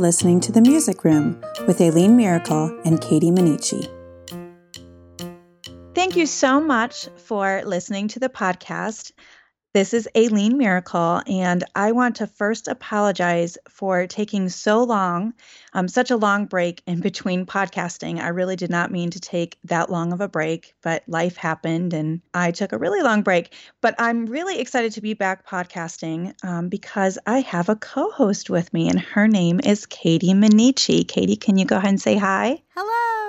listening to The Music Room with Aileen Miracle and Katie Manici. Thank you so much for listening to the podcast. This is Aileen Miracle, and I want to first apologize for taking so long, um, such a long break in between podcasting. I really did not mean to take that long of a break, but life happened and I took a really long break. But I'm really excited to be back podcasting um, because I have a co host with me, and her name is Katie Manici. Katie, can you go ahead and say hi? Hello.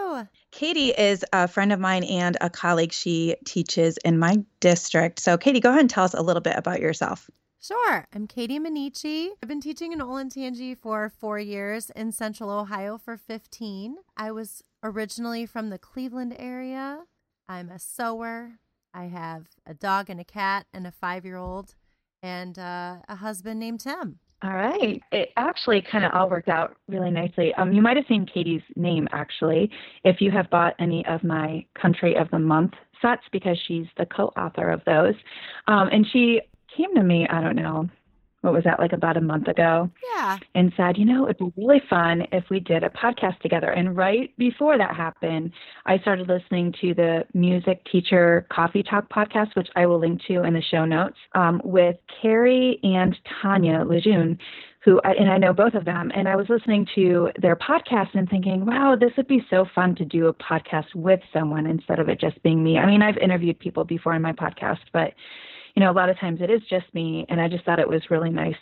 Katie is a friend of mine and a colleague. She teaches in my district. So, Katie, go ahead and tell us a little bit about yourself. Sure. I'm Katie Manici. I've been teaching in Olentangy for four years, in Central Ohio for 15. I was originally from the Cleveland area. I'm a sewer. I have a dog and a cat and a five year old and uh, a husband named Tim. All right. It actually kind of all worked out really nicely. Um, you might have seen Katie's name actually if you have bought any of my Country of the Month sets because she's the co-author of those. Um, and she came to me, I don't know, what was that like about a month ago Yeah. and said, you know, it'd be really fun if we did a podcast together. And right before that happened, I started listening to the Music Teacher Coffee Talk podcast, which I will link to in the show notes, um, with Carrie and Tanya Lejeune. Who I, and I know both of them, and I was listening to their podcast and thinking, "Wow, this would be so fun to do a podcast with someone instead of it just being me." I mean, I've interviewed people before in my podcast, but you know, a lot of times it is just me, and I just thought it was really nice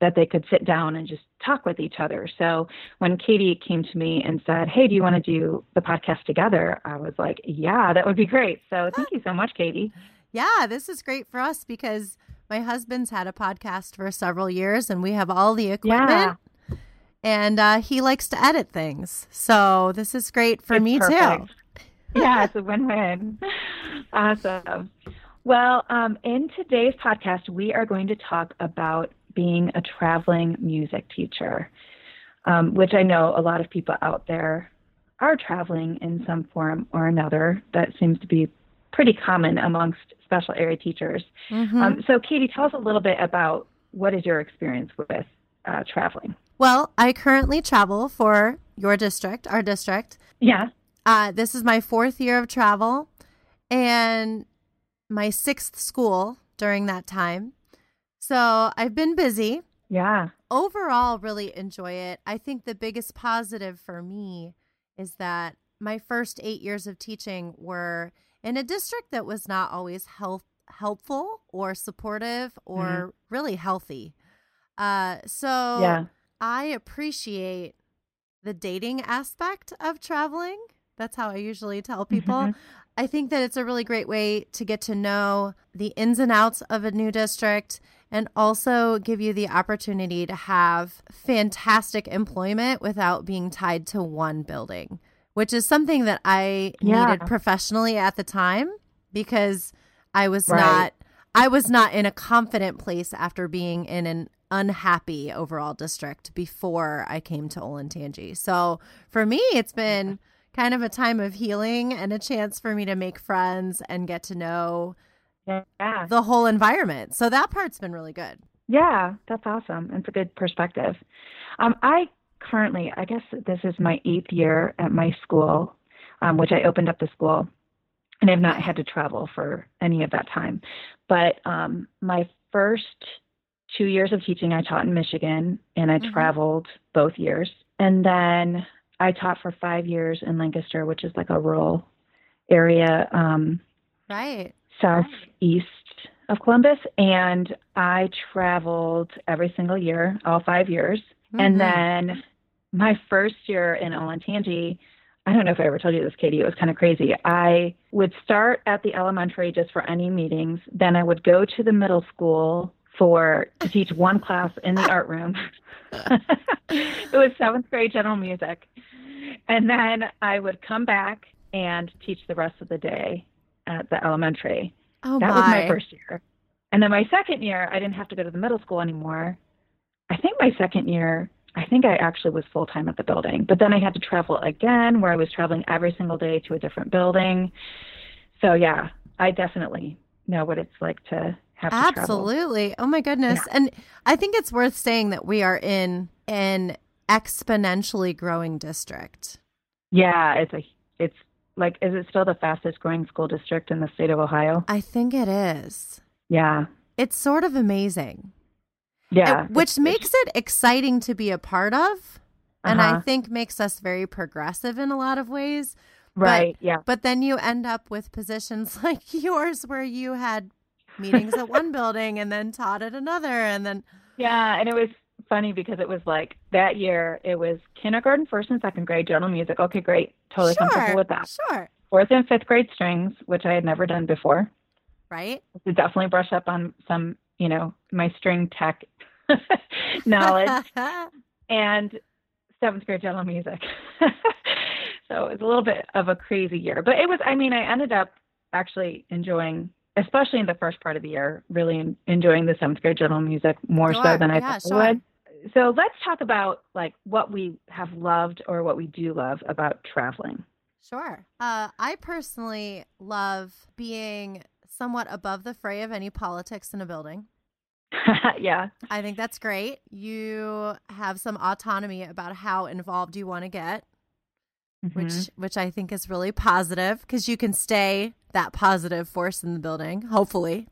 that they could sit down and just talk with each other. So when Katie came to me and said, Hey, do you want to do the podcast together? I was like, Yeah, that would be great. So thank you so much, Katie. Yeah, this is great for us because my husband's had a podcast for several years and we have all the equipment. And uh, he likes to edit things. So this is great for It's me too. yeah, it's a win win. Awesome. Well, um, in today's podcast, we are going to talk about being a traveling music teacher, um, which I know a lot of people out there are traveling in some form or another. That seems to be pretty common amongst special area teachers. Mhm. Um, so, Katie, tell us a little bit about what is your experience with uh, traveling? Well, I currently travel for your district, our district. Yeah. Uh, this is my fourth year of travel and my sixth school during that time. So I've been busy. Yeah. Overall, really enjoy it. I think the biggest positive for me is that my first eight years of teaching were in a district that was not always health helpful or supportive or really healthy. Uh, so Yeah. I appreciate the dating aspect of traveling. That's how I usually tell people. I think that it's a really great way to get to know the ins and outs of a new district and also give you the opportunity to have fantastic employment without being tied to one building, which is something that I Yeah. needed professionally at the time because I was Right. not I was not in a confident place after being in an unhappy overall district before I came to Olentangy. So for me, it's been kind of a time of healing and a chance for me to make friends and get to know Yeah. the whole environment. So that part's been really good. Yeah, that's awesome. It's a good perspective. Um, I currently, I guess this is my eighth year at my school, um, which I opened up the school, and I've not had to travel for any of that time. But um, my first two years of teaching, I taught in Michigan, and I Mhm. traveled both years. And then I taught for five years in Lancaster, which is like a rural area. Um, Right. southeast of Columbus, and I traveled every single year, all five years. And Mhm. then my first year in Olentangy, I don't know if I ever told you this, Katie. It was kind of crazy. I would start at the elementary just for any meetings. Then I would go to the middle school for to teach one class in the art room. it was seventh grade general music, and then I would come back and teach the rest of the day at the elementary. Oh That my. was my first year. And then my second year, I didn't have to go to the middle school anymore. I think my second year, I think I actually was full time at the building. But then I had to travel again, where I was traveling every single day to a different building. So yeah, I definitely know what it's like to have. Absolutely. Oh my goodness. And I think it's worth saying that we are in an exponentially growing district. Yeah, it's a it's like is it still the fastest growing school district in the state of Ohio? I think it is. Yeah. It's sort of amazing. Yeah. And- which makes it exciting to be a part of. And I Uh-huh. think makes us very progressive in a lot of ways. right. yeah. But then you end up with positions like yours where you had meetings at one building and then taught at another and then Yeah, and it was funny because it was like that year it was kindergarten, first and second grade general music. Okay, great. Totally sure, comfortable with that. Sure. Fourth and fifth grade strings, which I had never done before. Right? To definitely brush up on some, you know, my string tech knowledge. and seventh grade general music. so it was a little bit of a crazy year, but it was. I mean, I ended up actually enjoying, especially in the first part of the year, really enjoying the seventh grade general music more Sure, so than I yeah, thought sure. I would. So let's talk about like what we have loved or what we do love about traveling. Sure. Uh, I personally love being somewhat above the fray of any politics in a building. yeah. I think that's great. You have some autonomy about how involved you want to get, which Mhm. which I think is really positive because you can stay that positive force in the building. Hopefully,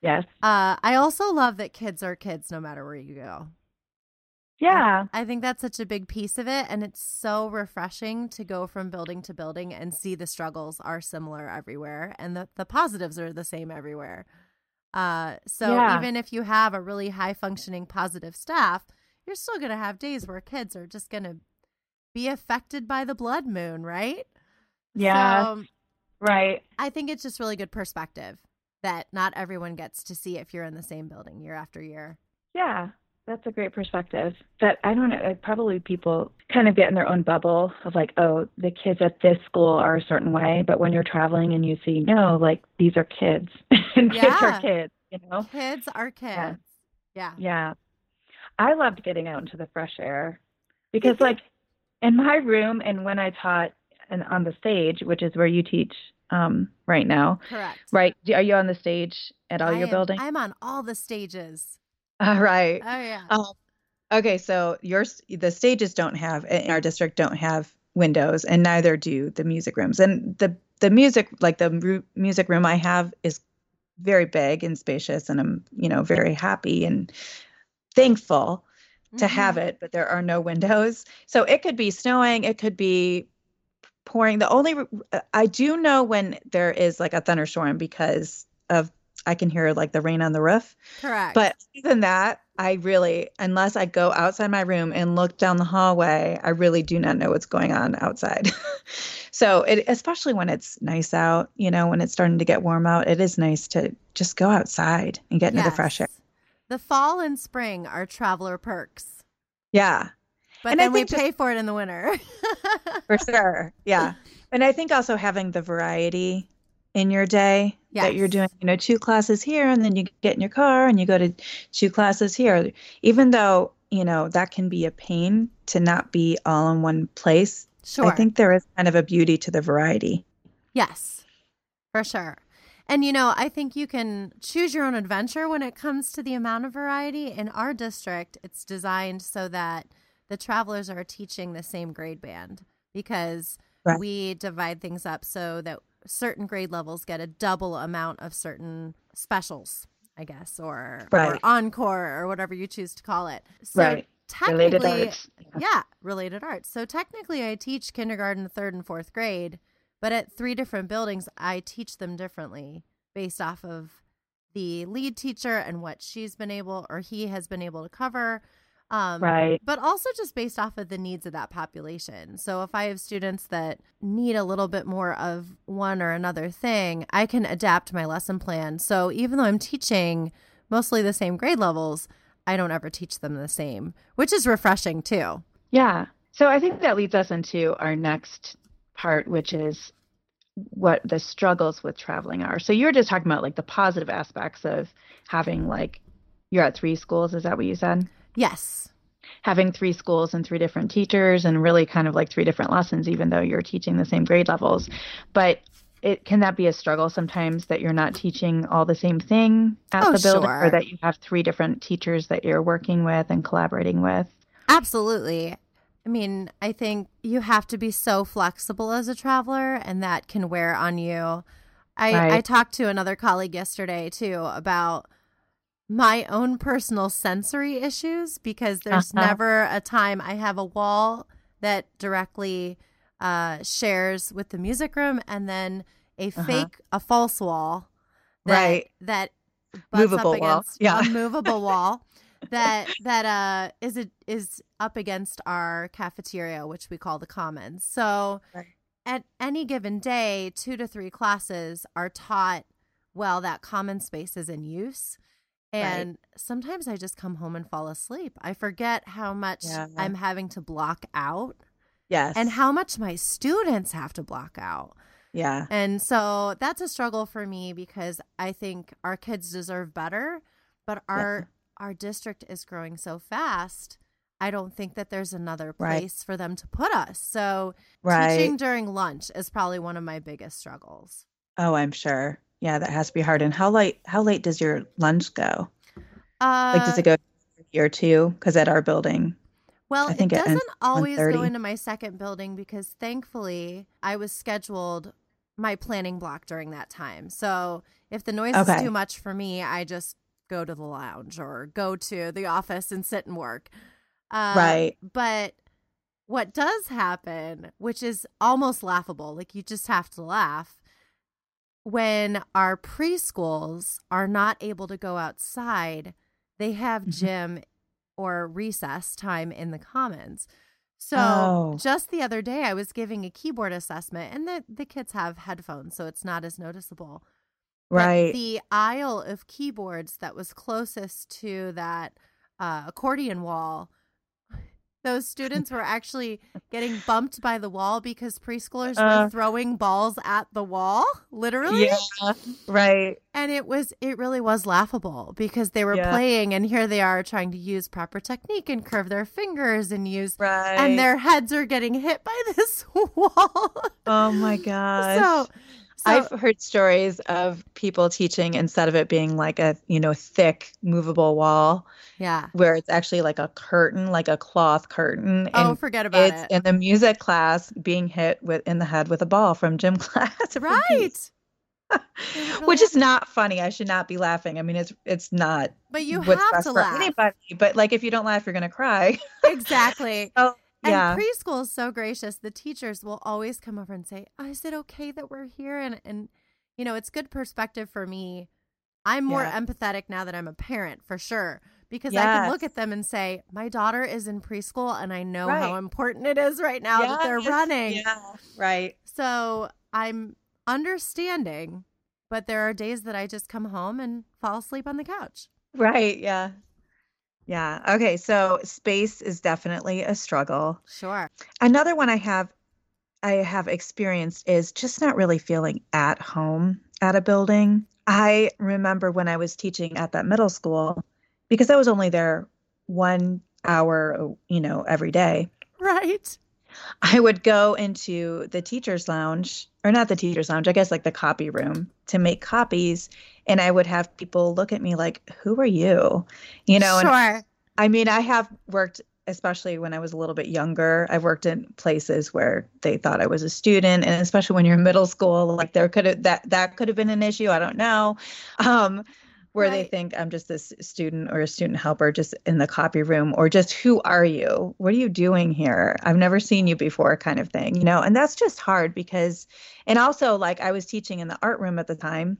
yes. uh, I also love that kids are kids no matter where you go. Yeah. I think that's such a big piece of it. And it's so refreshing to go from building to building and see the struggles are similar everywhere and the, the positives are the same everywhere. Uh, so Yeah. even if you have a really high functioning positive staff, you're still going to have days where kids are just going to be affected by the blood moon, right? Yeah. So right. I think it's just really good perspective that not everyone gets to see if you're in the same building year after year. Yeah, that's a great perspective. That I don't know. Probably people kind of get in their own bubble of like, oh, the kids at this school are a certain way, but when you're traveling and you see, no, like these are kids, and kids are kids. You know? Kids are kids. Yeah. Yeah. I loved getting out into the fresh air because, like, in my room and when I taught and on the stage, which is where you teach um, right now, Correct. right? Are you on the stage at all I your am- buildings? I'm on all the stages. All right. Oh yeah. Um, okay, so your the stages don't have in our district don't have windows, and neither do the music rooms. And the the music like the ru- music room I have is very big and spacious, and I'm you know very happy and thankful to have Mhm. it. But there are no windows, so it could be snowing, it could be pouring. The only uh, I do know when there is like a thunderstorm because of I can hear like the rain on the roof. Correct. But other than that, I really, unless I go outside my room and look down the hallway, I really do not know what's going on outside. so, it, especially when it's nice out, you know, when it's starting to get warm out, it is nice to just go outside and get into the fresh air. Yes. The fall and spring are traveler perks, Yeah, but And then we just- pay for it in the winter. for sure. Yeah. And I think also having the variety in your day that you're doing, you know, two classes here and then you get in your car and you go to two classes here. Even though, you know, that can be a pain to not be all in one place, Sure. I think there is kind of a beauty to the variety. Yes, for sure. And you know, I think you can choose your own adventure when it comes to the amount of variety. In our district, it's designed so that the travelers are teaching the same grade band because Right. we divide things up so that certain grade levels get a double amount of certain specials, I guess, or, or encore or whatever you choose to call it. So Right. Related technically, arts. yeah, related arts. So technically, I teach kindergarten, third, and fourth grade, but at three different buildings, I teach them differently based off of the lead teacher and what she's been able or he has been able to cover. Um, Right. But also just based off of the needs of that population. So if I have students that need a little bit more of one or another thing, I can adapt my lesson plan. So even though I'm teaching mostly the same grade levels, I don't ever teach them the same, which is refreshing too. Yeah. So I think that leads us into our next part, which is what the struggles with traveling are. So you were just talking about like the positive aspects of having like you're at three schools, is that what you said? Yes. Having three schools and three different teachers and really kind of like three different lessons, even though you're teaching the same grade levels. But it can that be a struggle sometimes that you're not teaching all the same thing at Oh, the building sure. or that you have three different teachers that you're working with and collaborating with? Absolutely. I mean, I think you have to be so flexible as a traveler, and that can wear on you. I, right. I talked to another colleague yesterday too about my own personal sensory issues because there's uh-huh. never a time I have a wall that directly uh, shares with the music room and then a uh-huh. fake, a false wall that, right. that movable wall. Yeah. a movable wall that that uh is it is up against our cafeteria, which we call the commons. So right. at any given day, two to three classes are taught while that common space is in use. And right. sometimes I just come home and fall asleep. I forget how much yeah. I'm having to block out. Yes. And how much my students have to block out. Yeah. And so that's a struggle for me because I think our kids deserve better, but our. Our district is growing so fast. I don't think that there's another place right. for them to put us. So right. teaching during lunch is probably one of my biggest struggles. Oh, I'm sure. Yeah, that has to be hard. And how late how late does your lunch go? Uh, like does it go year two? Because at our building, well, it doesn't always go into my second building because thankfully I was scheduled my planning block during that time. So if the noise okay. is too much for me, I just go to the lounge or go to the office and sit and work. Uh, right. But what does happen, which is almost laughable, like you just have to laugh, when our preschools are not able to go outside, they have mm-hmm. gym or recess time in the commons. So oh. just the other day, I was giving a keyboard assessment, and the, the kids have headphones, so it's not as noticeable. Right. But the aisle of keyboards that was closest to that uh, accordion wall those students were actually getting bumped by the wall because preschoolers uh, were throwing balls at the wall, literally. Yeah, right. And it was, it really was laughable because they were yeah. playing, and here they are trying to use proper technique and curve their fingers and use, right. and their heads are getting hit by this wall. Oh my gosh. So, so, I've heard stories of people teaching instead of it being like a, you know, thick movable wall. Yeah. Where it's actually like a curtain, like a cloth curtain. Oh, forget about it's it. in the music class being hit with in the head with a ball from gym class. right. Which is not funny. I should not be laughing. I mean, it's it's not. But you have to laugh. Anybody, but like, if you don't laugh, you're gonna cry. exactly. so and yeah. preschool is so gracious. The teachers will always come over and say, oh, "Is it okay that we're here?" And and you know, it's good perspective for me. I'm more yeah. empathetic now that I'm a parent, for sure, because yes. I can look at them and say, "My daughter is in preschool, and I know right. how important it is right now yes. that they're running." Yeah, right. So I'm understanding, but there are days that I just come home and fall asleep on the couch. Right. Yeah. Yeah. Okay. So space is definitely a struggle. Sure. Another one I have I have experienced is just not really feeling at home at a building. I remember when I was teaching at that middle school because I was only there one hour, you know, every day. Right. I would go into the teacher's lounge, or not the teacher's lounge, I guess like the copy room to make copies. And I would have people look at me like, who are you? You know, sure. And, I mean, I have worked, especially when I was a little bit younger, I've worked in places where they thought I was a student. And especially when you're in middle school, like there could have, that, that could have been an issue. I don't know. Um, where right. they think I'm just this student or a student helper just in the copy room or just who are you? What are you doing here? I've never seen you before kind of thing, you know? And that's just hard because and also like I was teaching in the art room at the time.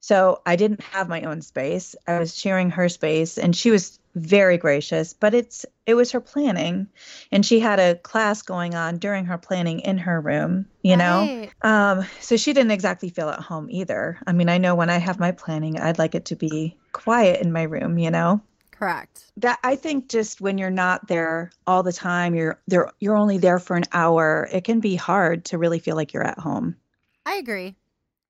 So I didn't have my own space. I was sharing her space and she was very gracious, but it's it was her planning and she had a class going on during her planning in her room, you right. know. Um so she didn't exactly feel at home either. I mean, I know when I have my planning, I'd like it to be quiet in my room, you know. Correct. That I think just when you're not there all the time, you're there you're only there for an hour, it can be hard to really feel like you're at home. I agree.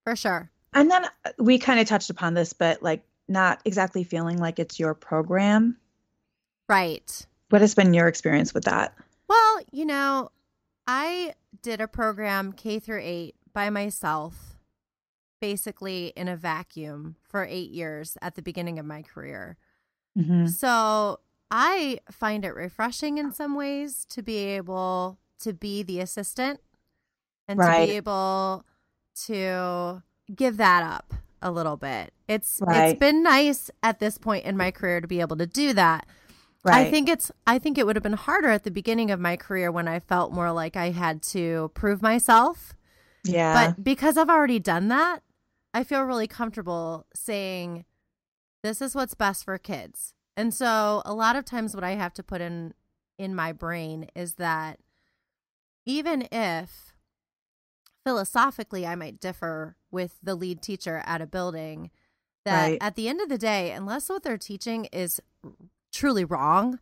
For sure. And then we kind of touched upon this, but like not exactly feeling like it's your program. Right. What has been your experience with that? Well, you know, I did a program K through 8 by myself basically in a vacuum for 8 years at the beginning of my career. Mm-hmm. So, I find it refreshing in some ways to be able to be the assistant and right. to be able to give that up a little bit. It's right. it's been nice at this point in my career to be able to do that. Right. I think it's I think it would have been harder at the beginning of my career when I felt more like I had to prove myself. Yeah. But because I've already done that, I feel really comfortable saying this is what's best for kids. And so a lot of times what I have to put in in my brain is that even if philosophically I might differ with the lead teacher at a building, that right. at the end of the day, unless what they're teaching is truly wrong,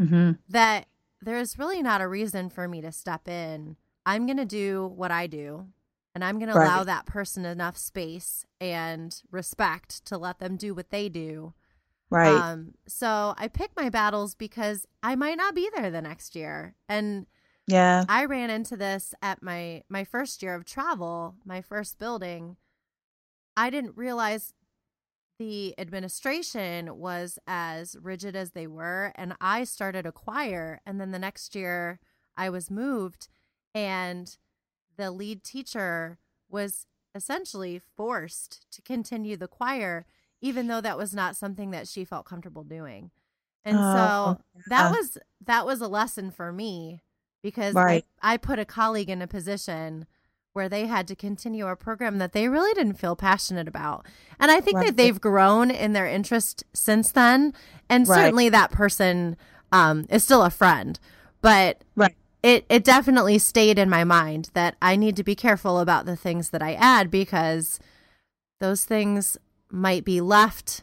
mm-hmm. that there's really not a reason for me to step in. I'm going to do what I do, and I'm going right. to allow that person enough space and respect to let them do what they do. Right. Um, so I pick my battles because I might not be there the next year. And yeah. I ran into this at my my first year of travel, my first building. I didn't realize the administration was as rigid as they were and I started a choir and then the next year I was moved and the lead teacher was essentially forced to continue the choir even though that was not something that she felt comfortable doing. And oh, so oh, that was that was a lesson for me because right. I, I put a colleague in a position where they had to continue a program that they really didn't feel passionate about. And I think right. that they've grown in their interest since then. And right. certainly that person um, is still a friend. But right. it, it definitely stayed in my mind that I need to be careful about the things that I add because those things might be left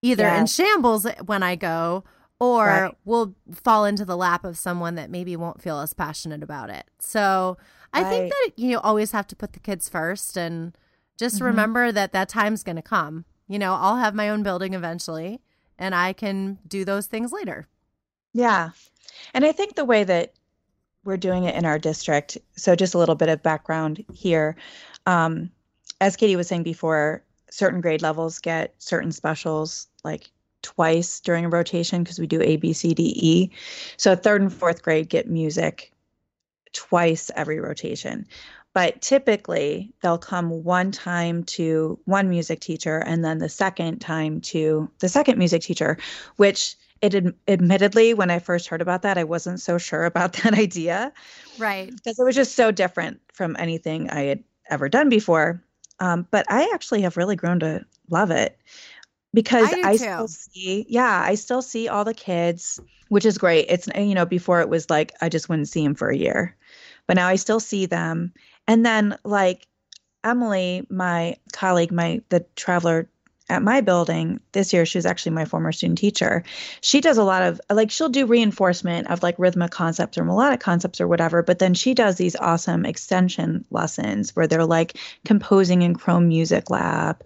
either in shambles when I go or right. will fall into the lap of someone that maybe won't feel as passionate about it. So I right. think that you always have to put the kids first and just mm-hmm. remember that that time's going to come. You know, I'll have my own building eventually and I can do those things later. Yeah. And I think the way that we're doing it in our district, so just a little bit of background here. Um, as Katie was saying before, certain grade levels get certain specials like twice during a rotation because we do A, B, C, D, E. So third and fourth grade get music twice every rotation. But typically, they'll come one time to one music teacher and then the second time to the second music teacher, which it ad- admittedly, when I first heard about that, I wasn't so sure about that idea. Right. Because it was just so different from anything I had ever done before. Um, but I actually have really grown to love it because I, I still see, yeah, I still see all the kids, which is great. It's, you know, before it was like I just wouldn't see them for a year, but now I still see them. And then, like, Emily, my colleague, my the traveler at my building this year, she was actually my former student teacher. She does a lot of like she'll do reinforcement of like rhythmic concepts or melodic concepts or whatever, but then she does these awesome extension lessons where they're like composing in Chrome Music Lab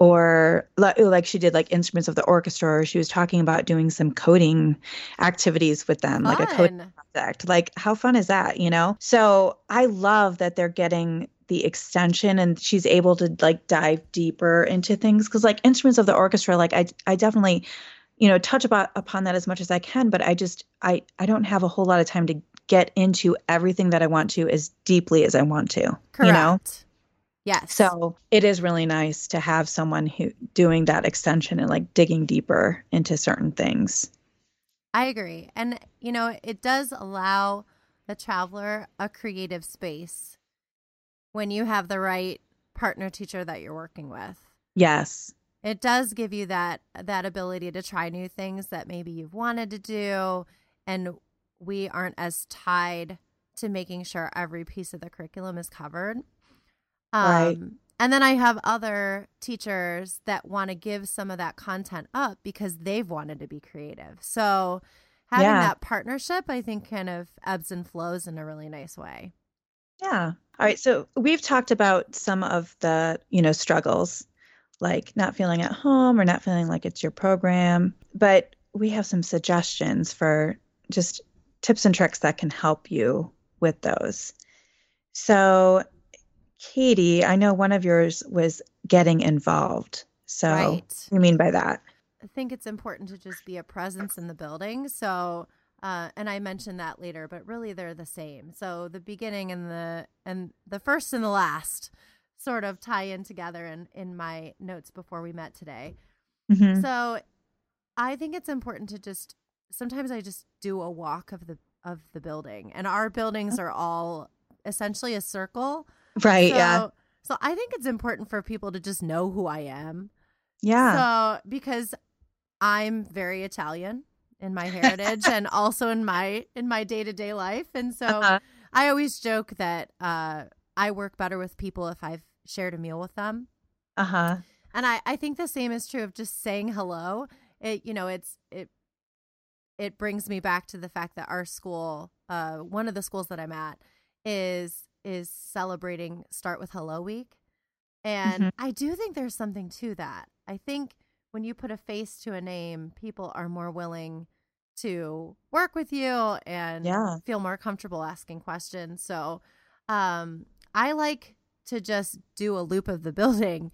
or oh, like she did like instruments of the orchestra or she was talking about doing some coding activities with them fun. like a coding project like how fun is that you know so i love that they're getting the extension and she's able to like dive deeper into things because like instruments of the orchestra like i i definitely you know touch about upon that as much as i can but i just i i don't have a whole lot of time to get into everything that i want to as deeply as i want to Correct. you know Yes. So it is really nice to have someone who doing that extension and like digging deeper into certain things. I agree. And you know, it does allow the traveler a creative space when you have the right partner teacher that you're working with. Yes. It does give you that that ability to try new things that maybe you've wanted to do and we aren't as tied to making sure every piece of the curriculum is covered. Um, right. And then I have other teachers that want to give some of that content up because they've wanted to be creative. So having yeah. that partnership, I think, kind of ebbs and flows in a really nice way. Yeah. All right. So we've talked about some of the, you know, struggles like not feeling at home or not feeling like it's your program, but we have some suggestions for just tips and tricks that can help you with those. So Katie, I know one of yours was getting involved. So, right. what do you mean by that? I think it's important to just be a presence in the building. So, uh, and I mentioned that later, but really they're the same. So the beginning and the and the first and the last sort of tie in together in in my notes before we met today. Mhm. So I think it's important to just sometimes I just do a walk of the of the building. And our buildings are all essentially a circle. Right. So, yeah. So I think it's important for people to just know who I am. Yeah. So because I'm very Italian in my heritage and also in my in my day-to-day life. And so Uh-huh. I always joke that uh I work better with people if I've shared a meal with them. Uh huh. And I, I think the same is true of just saying hello. It you know, it's it it brings me back to the fact that our school, uh, one of the schools that I'm at, is is celebrating Start with Hello Week. And Mhm. I do think there's something to that. I think when you put a face to a name, people are more willing to work with you and Yeah. feel more comfortable asking questions. So um, I like to just do a loop of the building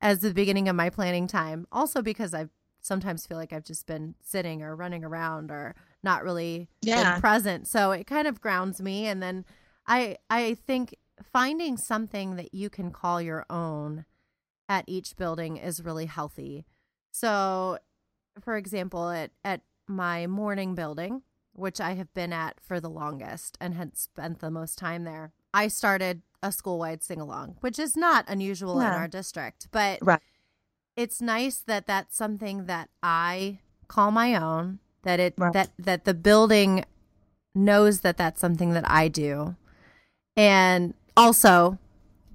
as the beginning of my planning time. Also because I sometimes feel like I've just been sitting or running around or not really Yeah. present. So it kind of grounds me. And then I I think finding something that you can call your own at each building is really healthy. So for example, at at my morning building, which I have been at for the longest and had spent the most time there, I started a school wide sing along, which is not unusual in our district, but Right. it's nice that that's something that I call my own, that it Right. that that the building knows that that's something that I do. And also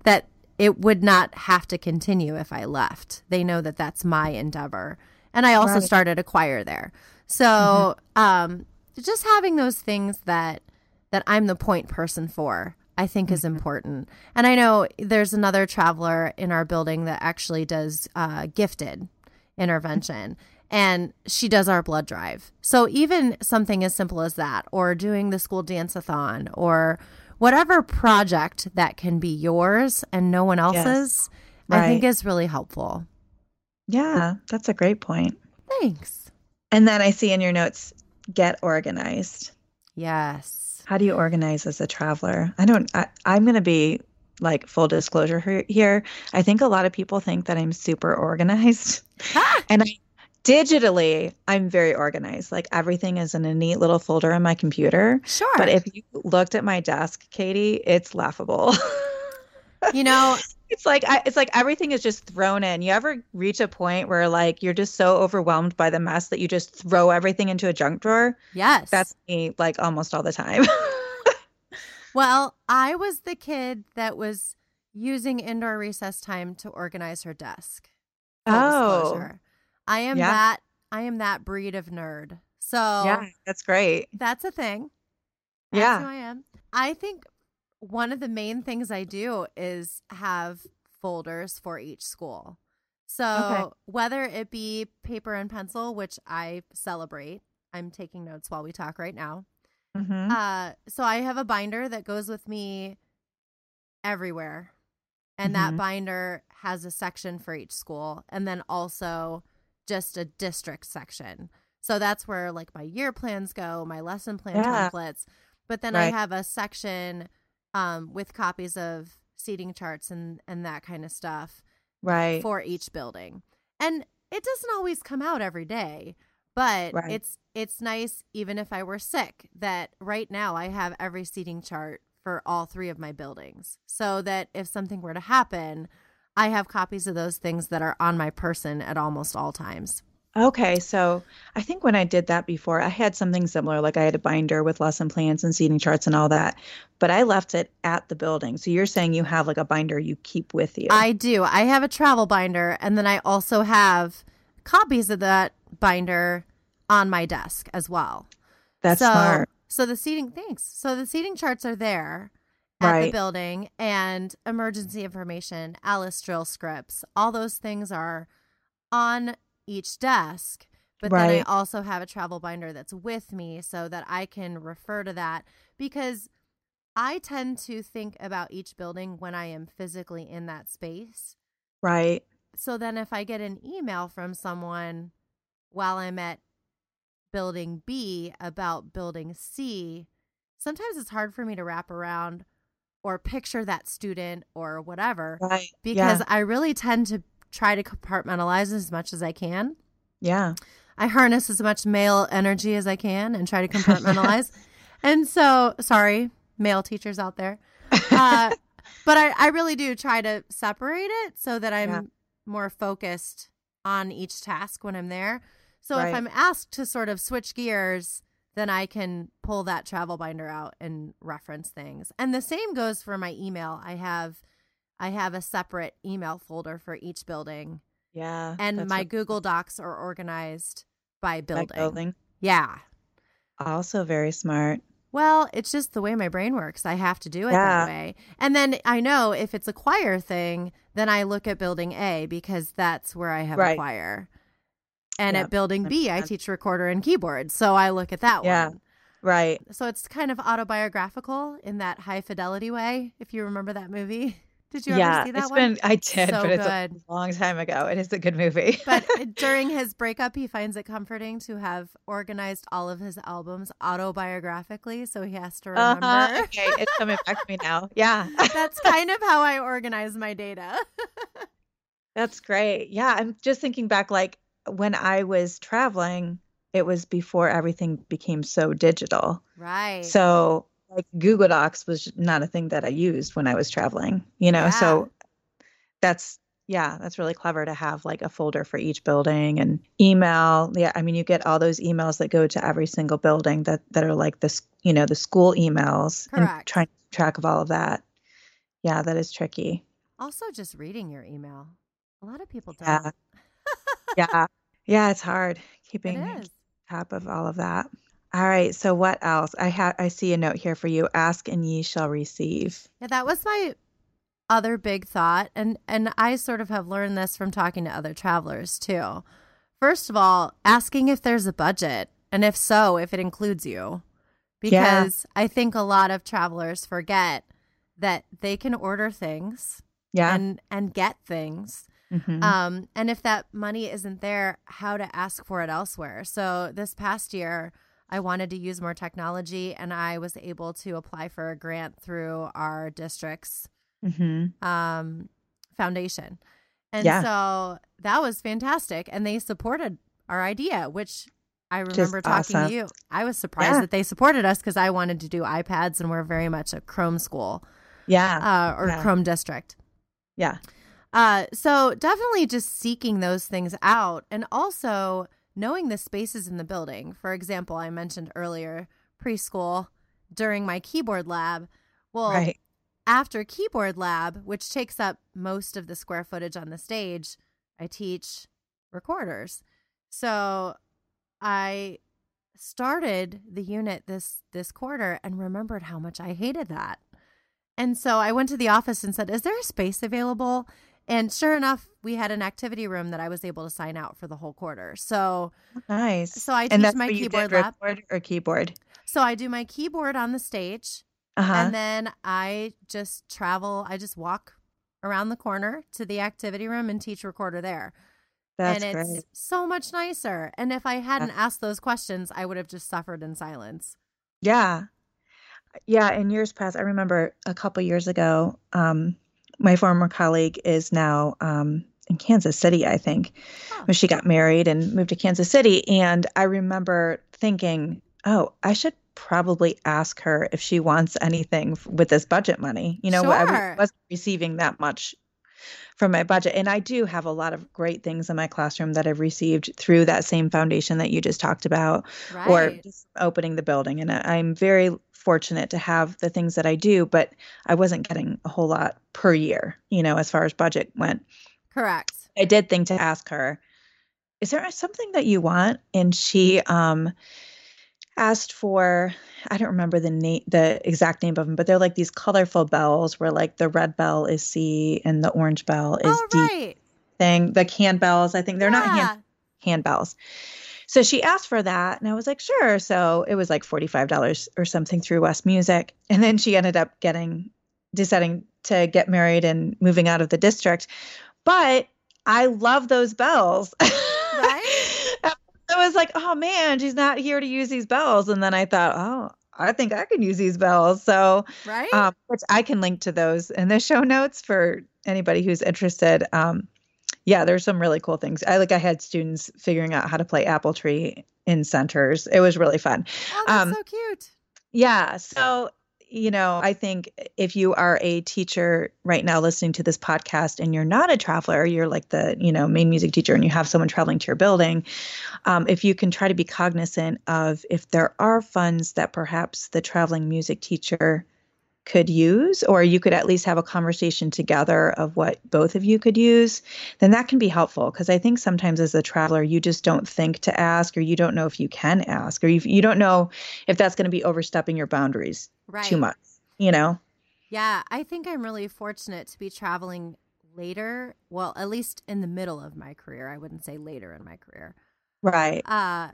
that it would not have to continue if I left. They know that that's my endeavor. And I also Right. Mm-hmm. started a choir there. So, um just having those things that that I'm the point person for, I think is Mm-hmm. important. And I know there's another traveler in our building that actually does uh, gifted intervention. And she does our blood drive. So even something as simple as that, or doing the school dance-a-thon, or whatever project that can be yours and no one else's, I think is really helpful. Yeah. That's a great point. Thanks. And then I see in your notes, get organized. Yes. How do you organize as a traveler? I don't, I, I'm going to be like full disclosure he- here. I think a lot of people think that I'm super organized. Ah! And I digitally, I'm very organized. Like everything is in a neat little folder on my computer. Sure. But if you looked at my desk, Katie, it's laughable. you know, it's like I, it's like everything is just thrown in. You ever reach a point where like you're just so overwhelmed by the mess that you just throw everything into a junk drawer? yes. That's me like almost all the time. Well, I was the kid that was using indoor recess time to organize her desk. Oh. I am Yeah. that I am that breed of nerd. So yeah, that's great. that's a thing. That's Yeah. who I am. I think one of the main things I do is have folders for each school. So whether it be paper and pencil, which I celebrate, I'm taking notes while we talk right now. hmm Uh, so I have a binder that goes with me everywhere. And that Mhm. binder has a section for each school and then also just a district section. So that's where like my year plans go, my lesson plan Yeah. templates. But then I have a section um, with copies of seating charts and and that kind of stuff Right. for each building. And it doesn't always come out every day, but Right. it's it's nice even if I were sick that right now I have every seating chart for all three of my buildings. So that if something were to happen, I have copies of those things that are on my person at almost all times. Okay, so I think when I did that before, I had something similar. Like I had a binder with lesson plans and seating charts and all that, but I left it at the building. So you're saying you have like a binder you keep with you. I do. I have a travel binder and then I also have copies of that binder on my desk as well. That's so, smart. So the seating, thanks. So the seating charts are there at the building and emergency information, Alice drill scripts, all those things are on each desk. But then I also have a travel binder that's with me so that I can refer to that because I tend to think about each building when I am physically in that space. Right. So then if I get an email from someone while I'm at building B about building C, sometimes it's hard for me to wrap around or picture that student or whatever Right. because yeah. I really tend to try to compartmentalize as much as I can. yeah. I harness as much male energy as I can and try to compartmentalize. and so, sorry, male teachers out there. Uh, but I, I really do try to separate it so that I'm Yeah. more focused on each task when I'm there. So Right. if I'm asked to sort of switch gears, then I can pull that travel binder out and reference things. And the same goes for my email. I have I have a separate email folder for each building Yeah. and my Google Docs are organized by building. by building. Yeah. Also very smart. Well, it's just the way my brain works. I have to do it Yeah. that way. And then I know if it's a choir thing, then I look at building A because that's where I have a choir. And Yep, at building B, I teach recorder and keyboard. So I look at that Yeah. one. Right. So it's kind of autobiographical in that high fidelity way, if you remember that movie. Did you yeah. ever see that it's one? been I did, So but it's good. a long time ago. It is a good movie. but during his breakup, he finds it comforting to have organized all of his albums autobiographically, so he has to remember. Uh-huh. Okay, it's coming back to me now. Yeah. That's kind of how I organize my data. That's great. Yeah, I'm just thinking back like when I was traveling, it was before everything became so digital. right. So like Google Docs was not a thing that I used when I was traveling, you know. So that's yeah, that's really clever to have like a folder for each building and email. Yeah, I mean you get all those emails that go to every single building that that are like this, you know, the school emails and trying to keep track of all of that. Yeah, that is tricky. also, just reading your email. A lot of people don't. Yeah. Yeah. Yeah, it's hard keeping is. top of all of that. All right, so what else? I have I see a note here for you. Ask and ye shall receive. Yeah, that was my other big thought, and and I sort of have learned this from talking to other travelers too. First of all, asking if there's a budget, and if so, if it includes you, Yeah. because I think a lot of travelers forget that they can order things Yeah. and and get things Mhm. um, and if that money isn't there, how to ask for it elsewhere. So this past year, I wanted to use more technology, and I was able to apply for a grant through our district's Mhm. um, foundation. And Yeah. so that was fantastic. And they supported our idea, which I Just remember talking awesome. to you. I was surprised Yeah. that they supported us because I wanted to do iPads, and we're very much a Chrome school Yeah. uh, or Yeah. Chrome district. yeah. Uh, so definitely just seeking those things out and also knowing the spaces in the building. For example, I mentioned earlier preschool during my keyboard lab. Well, right. after keyboard lab, which takes up most of the square footage on the stage, I teach recorders. So I started the unit this this quarter and remembered how much I hated that. And so I went to the office and said, "Is there a space available?" And sure enough, we had an activity room that I was able to sign out for the whole quarter. So Nice. so I teach that's my keyboard lab. or keyboard. So I do my keyboard on the stage Uh-huh. and then I just travel, I just walk around the corner to the activity room and teach recorder there. that's and it's great. so much nicer. And if I hadn't asked those questions, I would have just suffered in silence. Yeah. Yeah, in years past, I remember a couple years ago, um, my former colleague is now um, in Kansas City, I think, Oh. when she got married and moved to Kansas City. And I remember thinking, oh, I should probably ask her if she wants anything with this budget money. You know, I Sure. wasn't receiving that much from my budget. And I do have a lot of great things in my classroom that I've received through that same foundation that you just talked about Right. or just opening the building. And I'm very fortunate to have the things that I do, but I wasn't getting a whole lot per year, you know, as far as budget went. Correct. I did think to ask her, is there something that you want? And she um asked for I don't remember the name the exact name of them, but they're like these colorful bells where like the red bell is C and the orange bell is Oh, D right. thing. The can bells, I think they're not hand Yeah. handbells. So she asked for that, and I was like, sure. So it was like $45 or something through West Music. And then she ended up getting, deciding to get married and moving out of the district. But I love those bells. Right? I was like, oh man, she's not here to use these bells. And then I thought, oh, I think I can use these bells. So, right. Um, which I can link to those in the show notes for anybody who's interested. Um, yeah, there's some really cool things. I like I had students figuring out how to play Apple Tree in centers. It was really fun. Oh, that's um, so cute. Yeah. So you know, I think if you are a teacher right now listening to this podcast and you're not a traveler, you're like the, you know, main music teacher and you have someone traveling to your building, um, if you can try to be cognizant of if there are funds that perhaps the traveling music teacher could use, or you could at least have a conversation together of what both of you could use, then that can be helpful. Because I think sometimes as a traveler, you just don't think to ask, or you don't know if you can ask, or you, you don't know if that's going to be overstepping your boundaries right. too much, you know? Yeah, I think I'm really fortunate to be traveling later. Well, at least in the middle of my career. I wouldn't say later in my career. Right. Uh,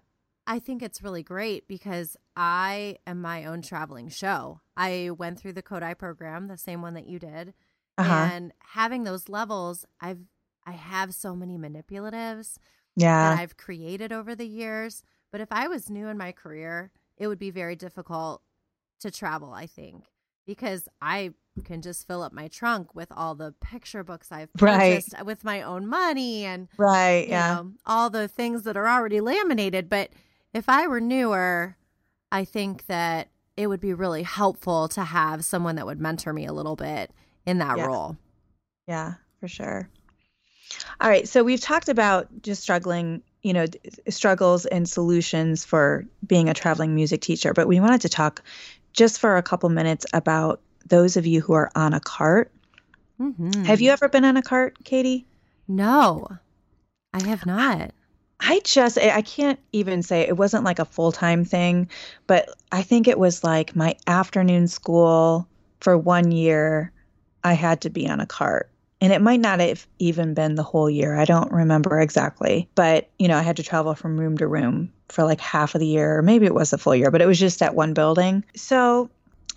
I think it's really great because I am my own traveling show. I went through the Kodály program, the same one that you did. Uh-huh. And having those levels, I've I have so many manipulatives yeah. that I've created over the years. But if I was new in my career, it would be very difficult to travel, I think, because I can just fill up my trunk with all the picture books I've purchased right. with my own money and right, yeah, know, all the things that are already laminated. But if I were newer, I think that it would be really helpful to have someone that would mentor me a little bit in that yeah. role. Yeah, for sure. All right, so we've talked about just struggling, you know, struggles and solutions for being a traveling music teacher, but we wanted to talk just for a couple minutes about those of you who are on a cart. Mm-hmm. Have you ever been on a cart, Katie? No, I have not. I just I can't even say it wasn't like a full-time thing, but I think it was like my afternoon school for 1 year I had to be on a cart. And it might not have even been the whole year. I don't remember exactly. But, you know, I had to travel from room to room for like half of the year, or maybe it was a full year, but it was just at one building. So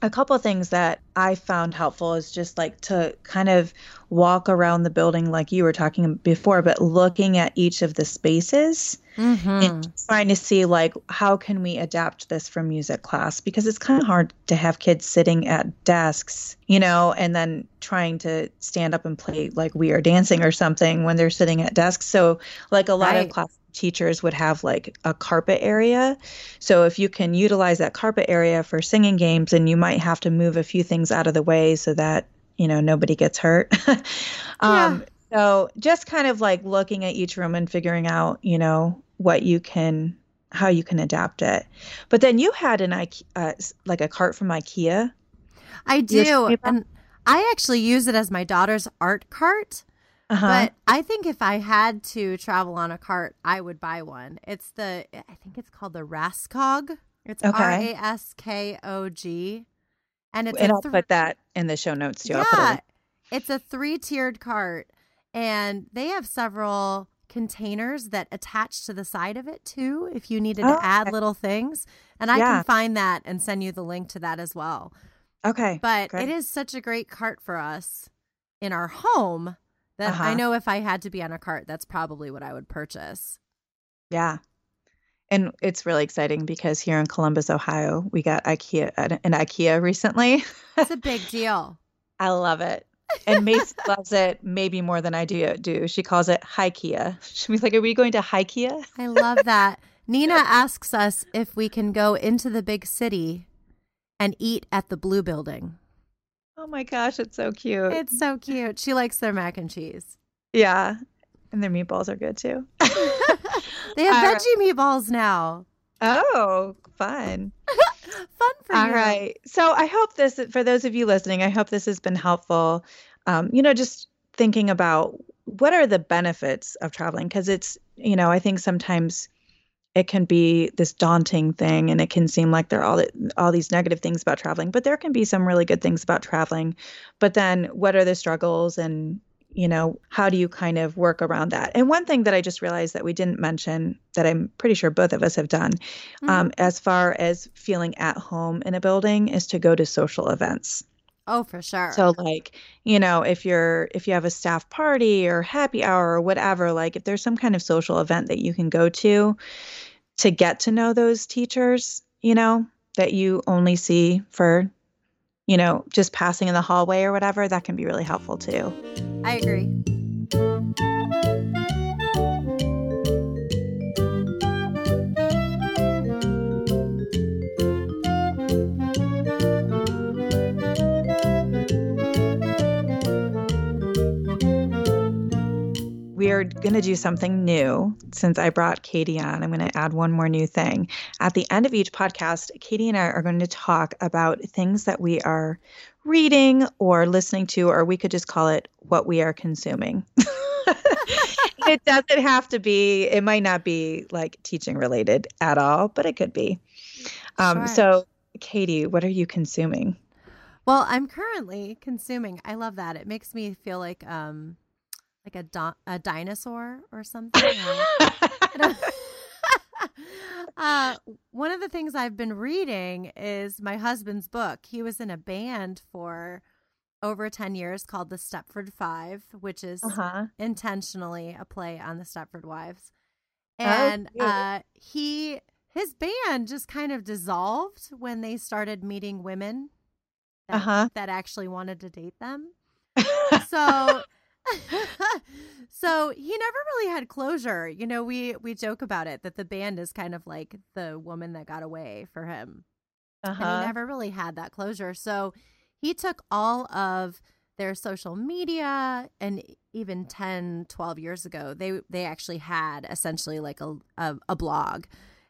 a couple things that I found helpful is just like to kind of walk around the building like you were talking before, but looking at each of the spaces mm-hmm. and trying to see like how can we adapt this for music class because it's kind of hard to have kids sitting at desks, you know, and then trying to stand up and play like we are dancing or something when they're sitting at desks. So like a lot right. of class teachers would have like a carpet area. So if you can utilize that carpet area for singing games, and you might have to move a few things out of the way so that you know nobody gets hurt. um, yeah. So just kind of like looking at each room and figuring out, you know, what you can, how you can adapt it. But then you had an IKEA, uh, like a cart from IKEA. I do, and I actually use it as my daughter's art cart. Uh-huh. But I think if I had to travel on a cart, I would buy one. It's the I think it's called the Raskog. It's R A S K O G, and it's and I'll th- put that in the show notes too. Yeah, it it's a three tiered cart, and they have several containers that attach to the side of it too. If you needed oh, to add okay. little things, and I yeah. can find that and send you the link to that as well. Okay, but great. it is such a great cart for us in our home that uh-huh. I know if I had to be on a cart, that's probably what I would purchase. Yeah. And it's really exciting because here in Columbus, Ohio, we got IKEA an IKEA recently. It's a big deal. I love it. And Mace loves it maybe more than I do. Do she calls it Kia? She's like, "Are we going to Kia?" I love that. Nina asks us if we can go into the big city and eat at the Blue Building. Oh my gosh, it's so cute. It's so cute. She likes their mac and cheese. Yeah. And their meatballs are good too. they have All veggie right. meatballs now. Oh, fun. fun for All you. All right. So I hope this, for those of you listening, I hope this has been helpful. Um, you know, just thinking about what are the benefits of traveling? Because it's, you know, I think sometimes it can be this daunting thing and it can seem like there are all, all these negative things about traveling but there can be some really good things about traveling but then what are the struggles and you know how do you kind of work around that and one thing that i just realized that we didn't mention that i'm pretty sure both of us have done mm-hmm. um, as far as feeling at home in a building is to go to social events Oh, for sure. So like, you know, if you're if you have a staff party or happy hour or whatever, like if there's some kind of social event that you can go to, to get to know those teachers, you know, that you only see for, you know, just passing in the hallway or whatever, that can be really helpful too. I agree. We are going to do something new since I brought Katie on. I'm going to add one more new thing. At the end of each podcast, Katie and I are going to talk about things that we are reading or listening to, or we could just call it what we are consuming. it doesn't have to be, it might not be like teaching related at all, but it could be. Um, sure. So, Katie, what are you consuming? Well, I'm currently consuming. I love that. It makes me feel like um like a do- a dinosaur or something. uh, one of the things I've been reading is my husband's book. He was in a band for over 10 years called the Stepford Five, which is uh-huh. intentionally a play on the Stepford Wives. Oh, and oh, uh, he his band just kind of dissolved when they started meeting women that, uh-huh. that actually wanted to date them. so so he never really had closure. You know, we we joke about it that the band is kind of like the woman that got away for him. Uh-huh. And he uh-huh. never really had that closure. So he took all of their social media and even 10 12 years ago they they actually had essentially like a a, a blog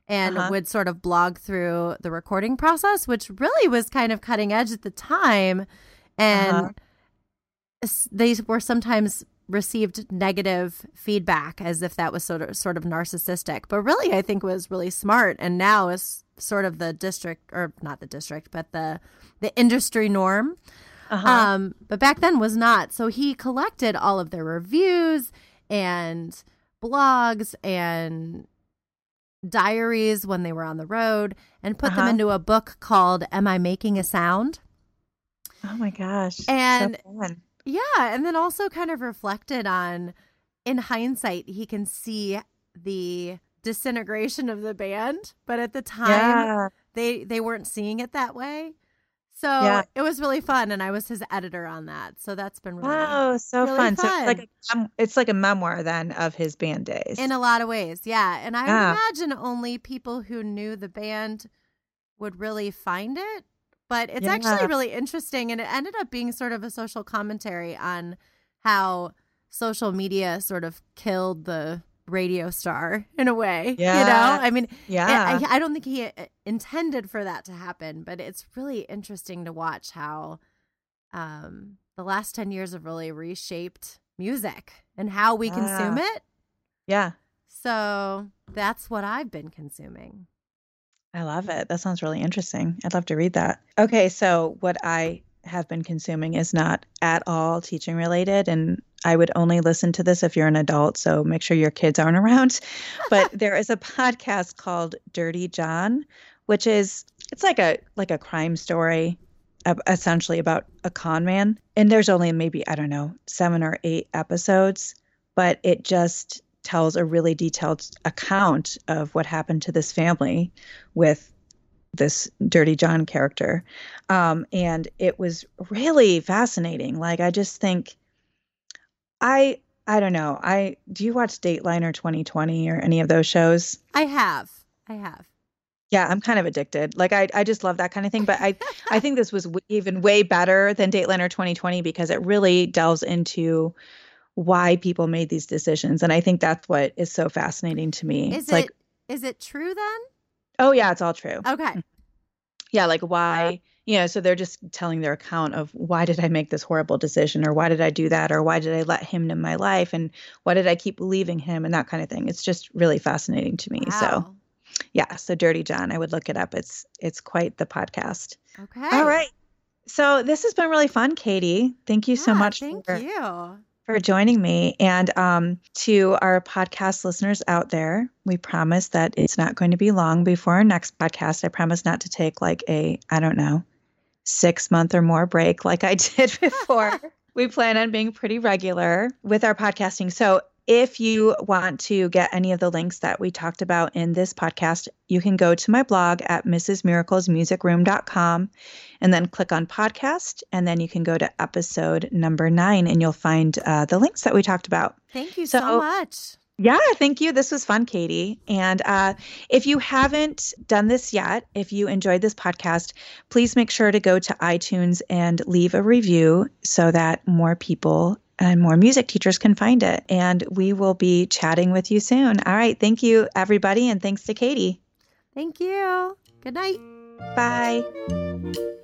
and uh-huh. would sort of blog through the recording process which really was kind of cutting edge at the time and uh-huh they were sometimes received negative feedback as if that was sort of sort of narcissistic but really i think was really smart and now is sort of the district or not the district but the the industry norm. Uh-huh. um but back then was not. So he collected all of their reviews and blogs and diaries when they were on the road and put uh-huh. them into a book called am i making a sound? Oh my gosh. And so yeah, and then also kind of reflected on in hindsight, he can see the disintegration of the band, but at the time yeah. they they weren't seeing it that way. So yeah. it was really fun, and I was his editor on that. So that's been really wow, so really fun. fun. So it's like a, it's like a memoir then of his band days in a lot of ways. Yeah, and I yeah. imagine only people who knew the band would really find it but it's yeah. actually really interesting. And it ended up being sort of a social commentary on how social media sort of killed the radio star in a way. Yeah. You know, I mean, yeah. I, I don't think he uh, intended for that to happen, but it's really interesting to watch how um, the last 10 years have really reshaped music and how we yeah. consume it. Yeah. So that's what I've been consuming. I love it. That sounds really interesting. I'd love to read that. Okay, so what I have been consuming is not at all teaching related and I would only listen to this if you're an adult, so make sure your kids aren't around. But there is a podcast called Dirty John, which is it's like a like a crime story essentially about a con man. And there's only maybe I don't know, 7 or 8 episodes, but it just tells a really detailed account of what happened to this family with this Dirty John character. Um, and it was really fascinating. Like, I just think, I. I don't know. I do you watch Dateline or 2020 or any of those shows? I have. I have. Yeah, I'm kind of addicted. Like I, I just love that kind of thing. But I, I think this was w- even way better than Dateline or 2020 because it really delves into why people made these decisions. And I think that's what is so fascinating to me. Is it's it like, is it true then? Oh yeah, it's all true. Okay. Mm. Yeah, like why, you know, so they're just telling their account of why did I make this horrible decision or why did I do that or why did I let him in my life and why did I keep leaving him and that kind of thing. It's just really fascinating to me. Wow. So yeah, so Dirty John, I would look it up. It's it's quite the podcast. Okay. All right. So this has been really fun, Katie. Thank you yeah, so much. Thank for, you for joining me. And um, to our podcast listeners out there, we promise that it's not going to be long before our next podcast. I promise not to take like a, I don't know, six month or more break like I did before. we plan on being pretty regular with our podcasting. So if you want to get any of the links that we talked about in this podcast, you can go to my blog at mrsmiraclesmusicroom.com and then click on podcast. And then you can go to episode number nine and you'll find uh, the links that we talked about. Thank you so, so much. Yeah, thank you. This was fun, Katie. And uh, if you haven't done this yet, if you enjoyed this podcast, please make sure to go to iTunes and leave a review so that more people and more music teachers can find it. And we will be chatting with you soon. All right. Thank you, everybody. And thanks to Katie. Thank you. Good night. Bye.